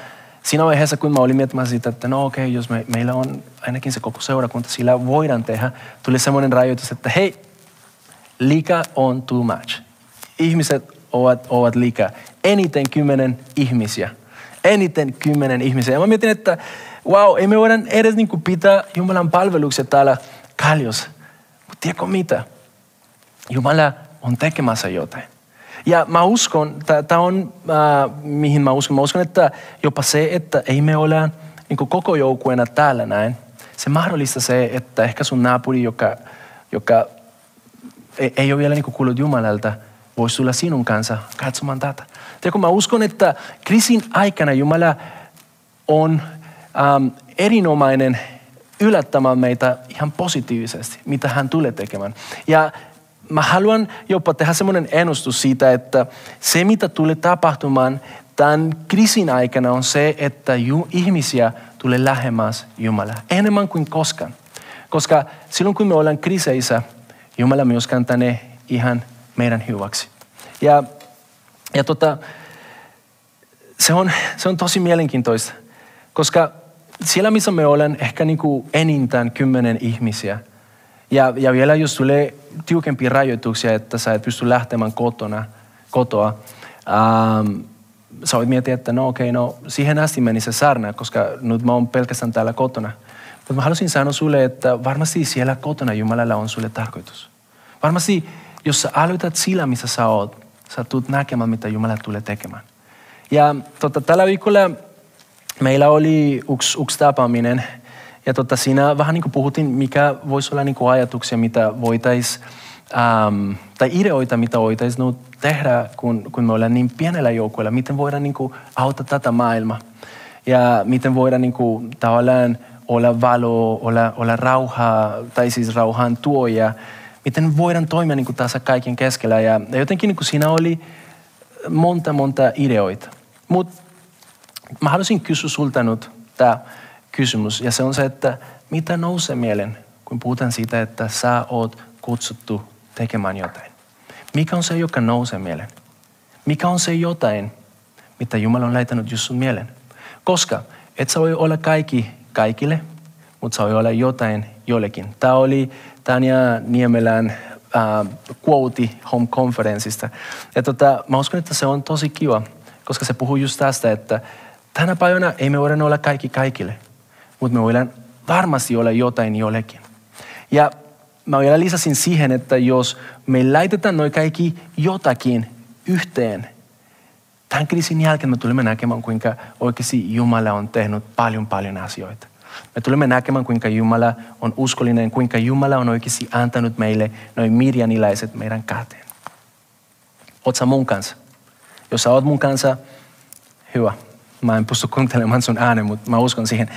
siinä vaiheessa, kun mä olin miettimään sitä, että no okei, okay, jos me, meillä on ainakin se koko seurakunta, sillä voidaan tehdä, tuli semmoinen rajoitus, että hei, liika on too much. Ihmiset ovat, ovat liikaa. Eniten kymmenen ihmisiä. Eniten kymmenen ihmisiä. Ja mä mietin, että wow, ei me voida edes niin pitää Jumalan palveluksia täällä Kaljossa. Mutta tiedätkö mitä? Jumala on tekemässä jotain. Ja mä uskon, tämä on äh, mihin mä uskon, mä uskon, että jopa se, että ei me ole niin koko joukkueena täällä näin, se mahdollista se, että ehkä sun naapuri, joka, joka ei, ei ole vielä niin kuullut Jumalalta, voisi tulla sinun kanssa katsomaan tätä. Tiedätkö, mä uskon, että kriisin aikana Jumala on ähm, erinomainen yllättämään meitä ihan positiivisesti, mitä hän tulee tekemään. Ja mä haluan jopa tehdä semmoinen ennustus siitä, että se mitä tulee tapahtumaan tämän kriisin aikana on se, että ihmisiä tulee lähemmäs Jumalaa. Enemmän kuin koskaan. Koska silloin kun me ollaan kriiseissä, Jumala myös kantaa ne ihan meidän hyväksi. Ja, ja tota, se, on, se on tosi mielenkiintoista, koska siellä missä me ollaan ehkä niin kuin enintään kymmenen ihmisiä, ja, ja vielä jos tulee tiukempia rajoituksia, että sä et pysty lähtemään kotona, kotoa, ähm, sä voit miettiä, että no okei, okay, no siihen asti meni se sarna, koska nyt mä oon pelkästään täällä kotona. Mutta mä haluaisin sanoa sulle, että varmasti siellä kotona Jumalalla on sulle tarkoitus. Varmasti, jos sä aloitat sillä, missä sä oot, sä tulet näkemään, mitä Jumala tulee tekemään. Ja tota, tällä viikolla meillä oli yksi, yksi tapaaminen, ja tota, siinä vähän niin kuin puhuttiin, mikä voisi olla niin kuin ajatuksia, mitä voitaisiin, ähm, tai ideoita, mitä voitaisiin tehdä, kun, kun me ollaan niin pienellä joukkueella. Miten voidaan niin kuin, auttaa tätä maailmaa. Ja miten voidaan niin kuin, tavallaan olla valo, olla, olla rauha, tai siis rauhan tuoja. Miten voidaan toimia niin kuin tässä kaiken keskellä. Ja, ja jotenkin niin kuin siinä oli monta, monta ideoita. Mutta mä haluaisin kysyä sulta nyt tämä kysymys. Ja se on se, että mitä nousee mieleen, kun puhutaan siitä, että sä oot kutsuttu tekemään jotain. Mikä on se, joka nousee mieleen? Mikä on se jotain, mitä Jumala on laittanut just sun mieleen. Koska et sä voi olla kaikki kaikille, mutta sä voi olla jotain jollekin. Tämä oli Tanja Niemelän quote Home Conferenceista. Ja tota, mä uskon, että se on tosi kiva, koska se puhuu just tästä, että tänä päivänä ei me voida olla kaikki kaikille, mutta me voidaan varmasti olla jotain jollekin. Ja mä vielä lisäsin siihen, että jos me laitetaan noin kaikki jotakin yhteen, tämän kriisin jälkeen me tulemme näkemään, kuinka oikeasti Jumala on tehnyt paljon paljon asioita. Me tulemme näkemään, kuinka Jumala on uskollinen, kuinka Jumala on oikeasti antanut meille noin mirjaniläiset meidän käteen. Oot mun kanssa? Jos sä oot mun kanssa, hyvä. Mä en pysty kuuntelemaan sun äänen, mutta mä uskon siihen.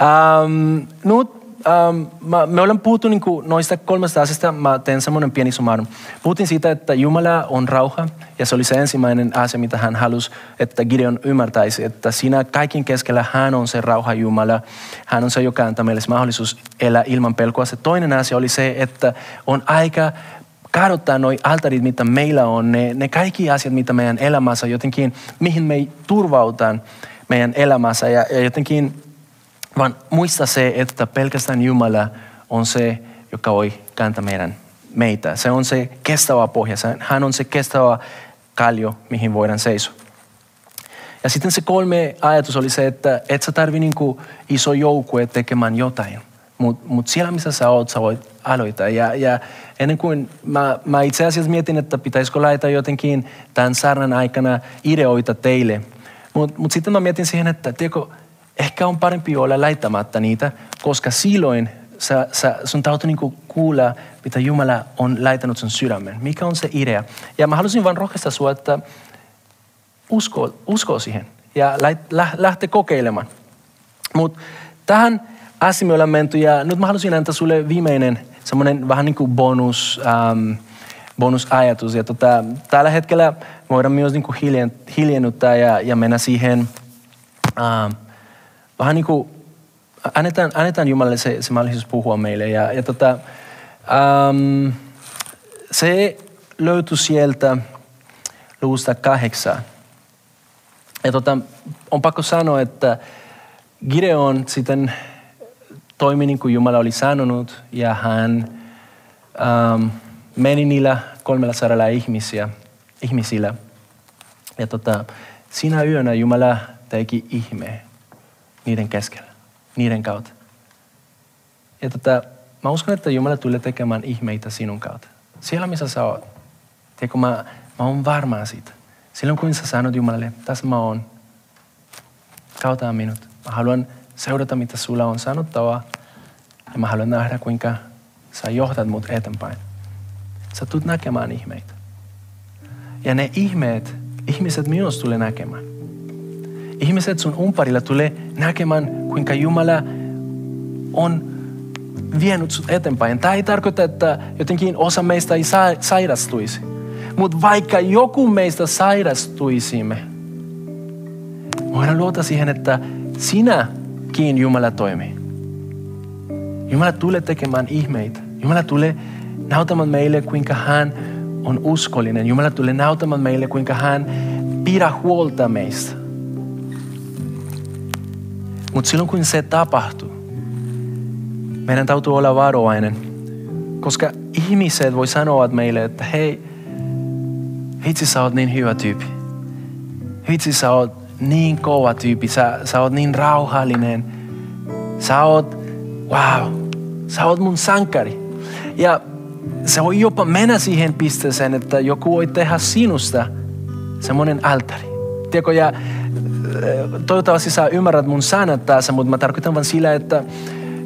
Ähm, nyt ähm, mä, me olemme puhuttu niin noista kolmesta asiasta. Mä teen semmoinen pieni sumarum. Puhuttiin siitä, että Jumala on rauha. Ja se oli se ensimmäinen asia, mitä hän halusi, että Gideon ymmärtäisi. Että siinä kaikin keskellä hän on se rauha Jumala. Hän on se, joka antaa meille mahdollisuus elää ilman pelkoa. Se toinen asia oli se, että on aika kadottaa noi altarit, mitä meillä on, ne, ne kaikki asiat, mitä meidän elämässä jotenkin, mihin me turvautaan meidän elämässä ja, ja jotenkin vaan muista se, että pelkästään Jumala on se, joka voi kääntää meidän meitä. Se on se kestävä pohja. Hän on se kestävä kallio, mihin voidaan seisoa. Ja sitten se kolme ajatus oli se, että et sä tarvi niinku iso joukkue tekemään jotain. Mutta mut siellä, missä sä oot, sä voit aloittaa. Ja, ja ennen kuin mä, mä itse asiassa mietin, että pitäisikö laittaa jotenkin tämän saarnan aikana ideoita teille. Mutta mut sitten mä mietin siihen, että tiedätkö, ehkä on parempi olla laittamatta niitä, koska silloin sä, sä, sun täytyy niinku kuulla, mitä Jumala on laittanut sun sydämen. Mikä on se idea? Ja mä halusin vain rohkaista sua, että usko, usko siihen ja lähte kokeilemaan. Mutta tähän asti me ollaan menty ja nyt mä halusin antaa sulle viimeinen semmoinen vähän niin kuin bonus, ähm, bonusajatus. Ja tota, tällä hetkellä voidaan myös niin kuin hiljen, hiljennuttaa ja, ja mennä siihen ähm, vähän niin kuin annetaan, annetaan Jumalalle se, se mahdollisuus puhua meille. Ja, ja tota, ähm, se löytyi sieltä luvusta kahdeksan. Ja tota, on pakko sanoa, että Gideon sitten toimi niin kuin Jumala oli sanonut ja hän ähm, meni niillä kolmella saralla ihmisiä, ihmisillä. Ja tota, siinä yönä Jumala teki ihme niiden keskellä, niiden kautta. Ja tota, mä uskon, että Jumala tulee tekemään ihmeitä sinun kautta. Siellä, missä sä oot. Tiedätkö, mä, mä oon varma siitä. Silloin kun sä sanot Jumalalle, tässä mä oon, kautta minut. Mä haluan seurata, mitä sulla on sanottavaa. Ja mä haluan nähdä, kuinka sä johtat mut eteenpäin. Sä tulet näkemään ihmeitä. Ja ne ihmeet, ihmiset myös tulee näkemään. Ihmiset sun umparilla tulee näkemään, kuinka Jumala on vienyt sut eteenpäin. Tämä ei tarkoita, että jotenkin osa meistä ei sa- sairastuisi. Mutta vaikka joku meistä sairastuisimme, voidaan luota siihen, että sinäkin Jumala toimii. Jumala tulee tekemään ihmeitä. Jumala tulee näyttämään meille, kuinka hän on uskollinen. Jumala tulee näyttämään meille, kuinka hän pidä huolta meistä. Mutta silloin kun se tapahtuu, meidän täytyy olla varovainen. Koska ihmiset voi sanoa meille, että hei, vitsi sä oot niin hyvä tyyppi. Vitsi sä oot niin kova tyyppi, sä, sä oot niin rauhallinen. Sä oot, wow, sä oot mun sankari. Ja se voi jopa mennä siihen pisteeseen, että joku voi tehdä sinusta semmoinen altari. Tiedätkö, ja toivottavasti sä ymmärrät mun sanat tässä, mutta mä tarkoitan vain sillä, että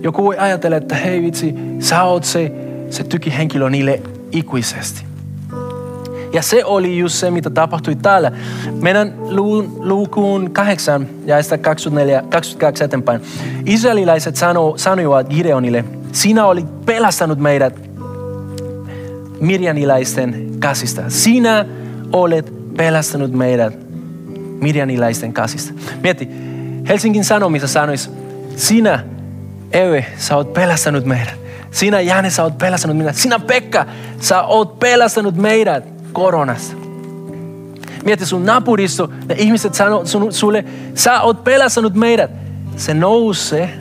joku voi ajatella, että hei vitsi, sä oot se, se tykihenkilö niille ikuisesti. Ja se oli just se, mitä tapahtui täällä. Meidän lukuun 8 ja sitä 24, 22 eteenpäin. Israelilaiset sano, sanoivat Gideonille, sinä olit pelastanut meidät mirjanilaisten käsistä. Sinä olet pelastanut meidät mirjanilaisten käsistä. Mieti, Helsingin Sanomissa sanoisi, sinä, Ewe, sä oot pelastanut meidät. Sinä, Jane, sä oot pelastanut meidät. Sinä, Pekka, sä oot pelastanut meidät koronasta. Mieti sun napuristo, ne ihmiset sanoo sun, sulle, sä oot pelastanut meidät. Se nousee,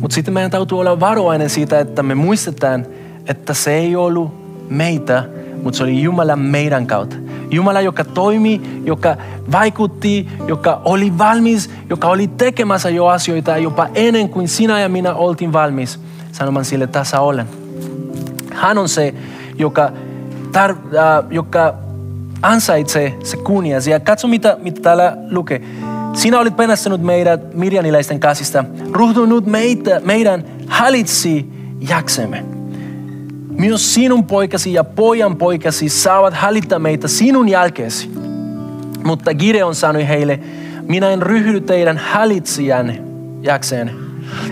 mutta sitten meidän täytyy olla varovainen siitä, että me muistetaan, että se ei ollut meitä, mutta se oli Jumala meidän kautta. Jumala, joka toimi, joka vaikutti, joka oli valmis, joka oli tekemässä jo asioita jopa ennen kuin sinä ja minä oltiin valmis sanomaan sille tässä olen. Hän on se, joka, tar, äh, joka ansaitsee se kunnias. Ja katso mitä, mitä täällä lukee. Sinä olit penastanut meidät mirjanilaisten käsistä, ruhtunut meitä, meidän hallitsi jaksemme. Myös sinun poikasi ja pojan poikasi saavat hallita meitä sinun jälkeesi. Mutta Gideon sanoi heille, minä en ryhdy teidän hallitsijänne jakseen,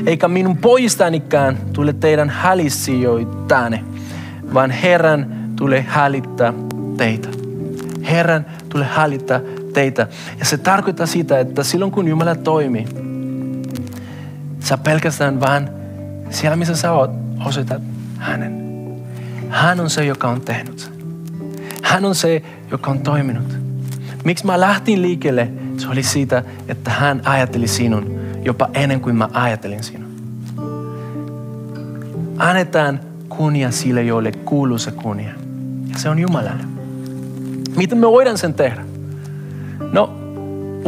eikä minun pojistanikään tule teidän hälissijoitanne, vaan Herran tulee hälittää teitä. Herran tulee hälittää teitä. Ja se tarkoittaa sitä, että silloin kun Jumala toimii, sä pelkästään vaan siellä missä sä oot, osoitat hänen. Hän on se, joka on tehnyt. Hän on se, joka on toiminut. Miksi mä lähtin liikkeelle? Se oli siitä, että hän ajatteli sinun jopa ennen kuin mä ajattelin sinun. Annetaan kunnia sille, joille kuuluu se kunnia. Ja se on Jumalalle. Miten me voidaan sen tehdä? No,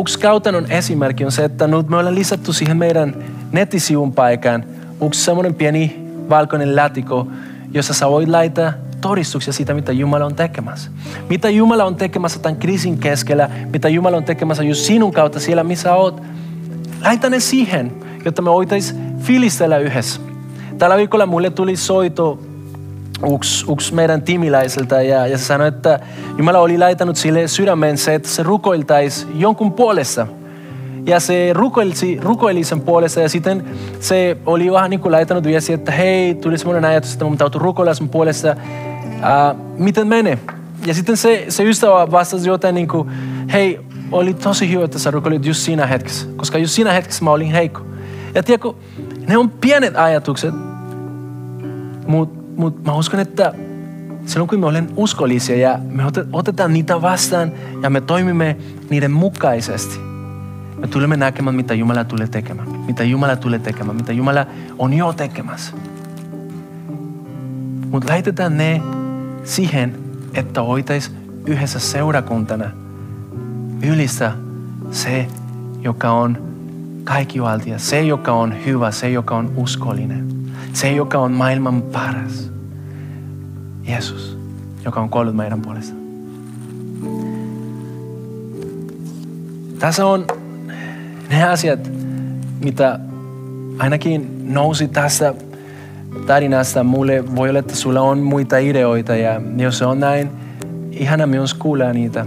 yksi käytännön esimerkki on se, että nyt me ollaan lisätty siihen meidän nettisivun paikan yksi semmoinen pieni valkoinen lätiko, jossa sä voit laittaa todistuksia siitä, mitä Jumala on tekemässä. Mitä Jumala on tekemässä tämän kriisin keskellä, mitä Jumala on tekemässä just sinun kautta siellä, missä oot. Laita ne siihen, jotta me voitais filistellä yhdessä. Tällä viikolla mulle tuli soito yksi, yksi meidän timiläiseltä ja, ja se sanoi, että Jumala oli laitanut sille sydämen se, että se rukoiltaisi jonkun puolesta. Ja se rukoili, rukoili sen puolesta ja sitten se oli vähän niin kuin laitanut viesti, että hei, tuli semmoinen ajatus, että mun täytyy rukoilla sen puolesta. Uh, miten menee? Ja sitten se, se ystävä vastasi jotain niin kuin, hei, oli tosi hyvä, että sä rukoilit just siinä hetkessä. Koska just siinä hetkessä mä olin heikko. Ja tiedätkö, ne on pienet ajatukset, mutta mut mä uskon, että silloin kun me olemme uskollisia ja me otetaan niitä vastaan ja me toimimme niiden mukaisesti, me tulemme näkemään, mitä Jumala tulee tekemään. Mitä Jumala tulee tekemään, mitä Jumala on jo tekemässä. Mutta lähetetään ne siihen, että hoitais yhdessä seurakuntana ylistä se, joka on kaikkivaltia, se, joka on hyvä, se, joka on uskollinen, se, joka on maailman paras. Jeesus, joka on kuollut meidän puolesta. Tässä on ne asiat, mitä ainakin nousi tässä tarinasta mulle, voi olla, että sulla on muita ideoita ja jos se on näin, ihana myös kuulla niitä.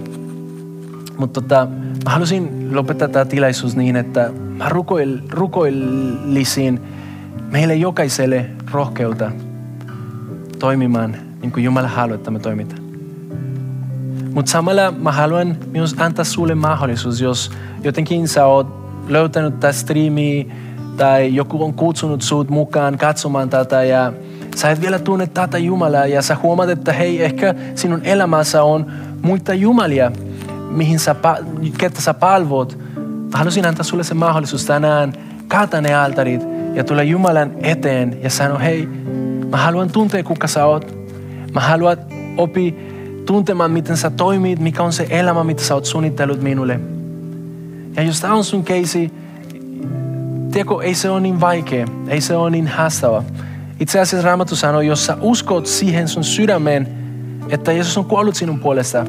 Mutta tota, mä halusin lopettaa tämä tilaisuus niin, että mä rukoil, rukoillisin meille jokaiselle rohkeutta toimimaan niin kuin Jumala haluaa, että me toimitaan. Mutta samalla mä haluan myös antaa sulle mahdollisuus, jos jotenkin sä oot löytänyt tätä striimiä tai joku on kutsunut sut mukaan katsomaan tätä ja sä et vielä tunne tätä Jumalaa ja sä huomaat, että hei, ehkä sinun elämässä on muita Jumalia, mihin sä, ketä sä palvot. Mä haluaisin antaa sulle se mahdollisuus tänään kaata ne altarit ja tulla Jumalan eteen ja sanoa, hei, mä haluan tuntea kuka sä oot. Mä haluan opi tuntemaan, miten sä toimit, mikä on se elämä, mitä sä oot suunnitellut minulle. Ja jos tämä on sun keisi, tiedätkö, ei se ole niin vaikea, ei se ole niin haastava. Itse asiassa Raamattu sanoo, jos sä uskot siihen sun sydämeen, että Jeesus on kuollut sinun puolesta,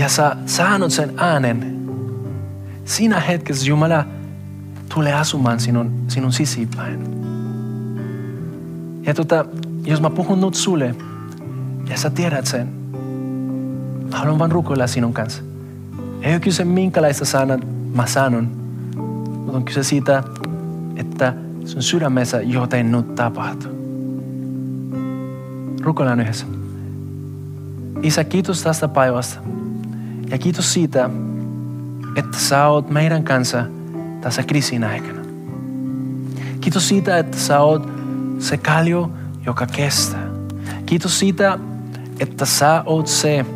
ja sä saanut sen äänen, siinä hetkessä Jumala tulee asumaan sinun, sinun sisipäin. Ja tota, jos mä puhun nyt sulle, ja sä tiedät sen, Haluan vain rukoilla sinun kanssa. Ei ole kyse minkälaista sanat mä sanon, mutta on kyse siitä, että sun sydämessä jotain nyt tapahtuu. Rukoillaan yhdessä. Isä, kiitos tästä päivästä. Ja kiitos siitä, että sä oot meidän kanssa tässä kriisin aikana. Kiitos siitä, että sä oot se kaljo, joka kestää. Kiitos siitä, että sä oot se,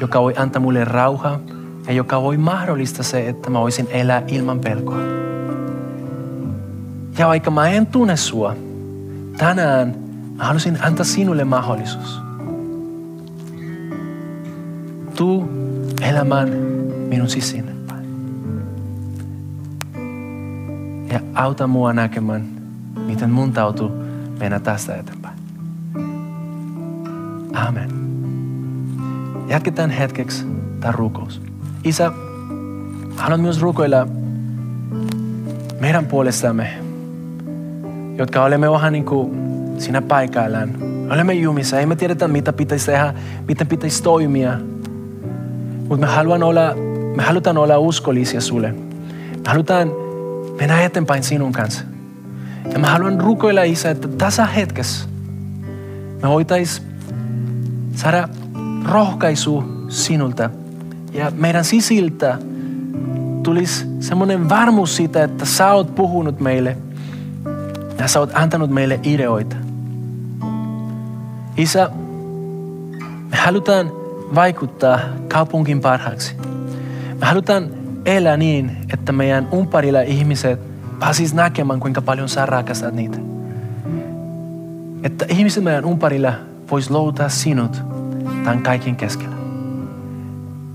joka voi antaa mulle rauhaa ja joka voi mahdollista se, että mä voisin elää ilman pelkoa. Ja vaikka mä en tunne sua, tänään mä halusin antaa sinulle mahdollisuus. Elämään minun sisinne. Ja auta mua näkemään, miten mun tautuu mennä tästä eteenpäin. Amen. Jatketaan hetkeksi tämä rukous. Isä, haluan myös rukoilla meidän puolestamme, jotka olemme vähän niin kuin siinä paikallaan. Olemme jumissa, ei me tiedetä mitä pitäisi tehdä, miten pitäisi toimia. Mutta me, haluan olla, me halutaan olla uskollisia sulle. Me halutaan mennä eteenpäin sinun kanssa. Ja mä haluan rukoilla Isä, että tässä hetkessä me voitais saada rohkaisu sinulta. Ja meidän sisiltä tulisi semmoinen varmuus siitä, että sä oot puhunut meille ja sä oot antanut meille ideoita. Isä, me halutaan vaikuttaa kaupunkin parhaaksi. Me halutaan elää niin, että meidän umparilla ihmiset pääsis näkemään, kuinka paljon sä rakastat niitä. Että ihmiset meidän umparilla vois löytää sinut tämän kaiken keskellä.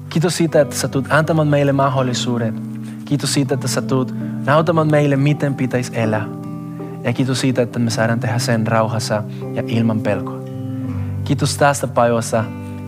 Kiitos siitä, että sä tulet antamaan meille mahdollisuudet. Kiitos siitä, että sä tulet nautamaan meille, miten pitäisi elää. Ja kiitos siitä, että me saadaan tehdä sen rauhassa ja ilman pelkoa. Kiitos tästä päivästä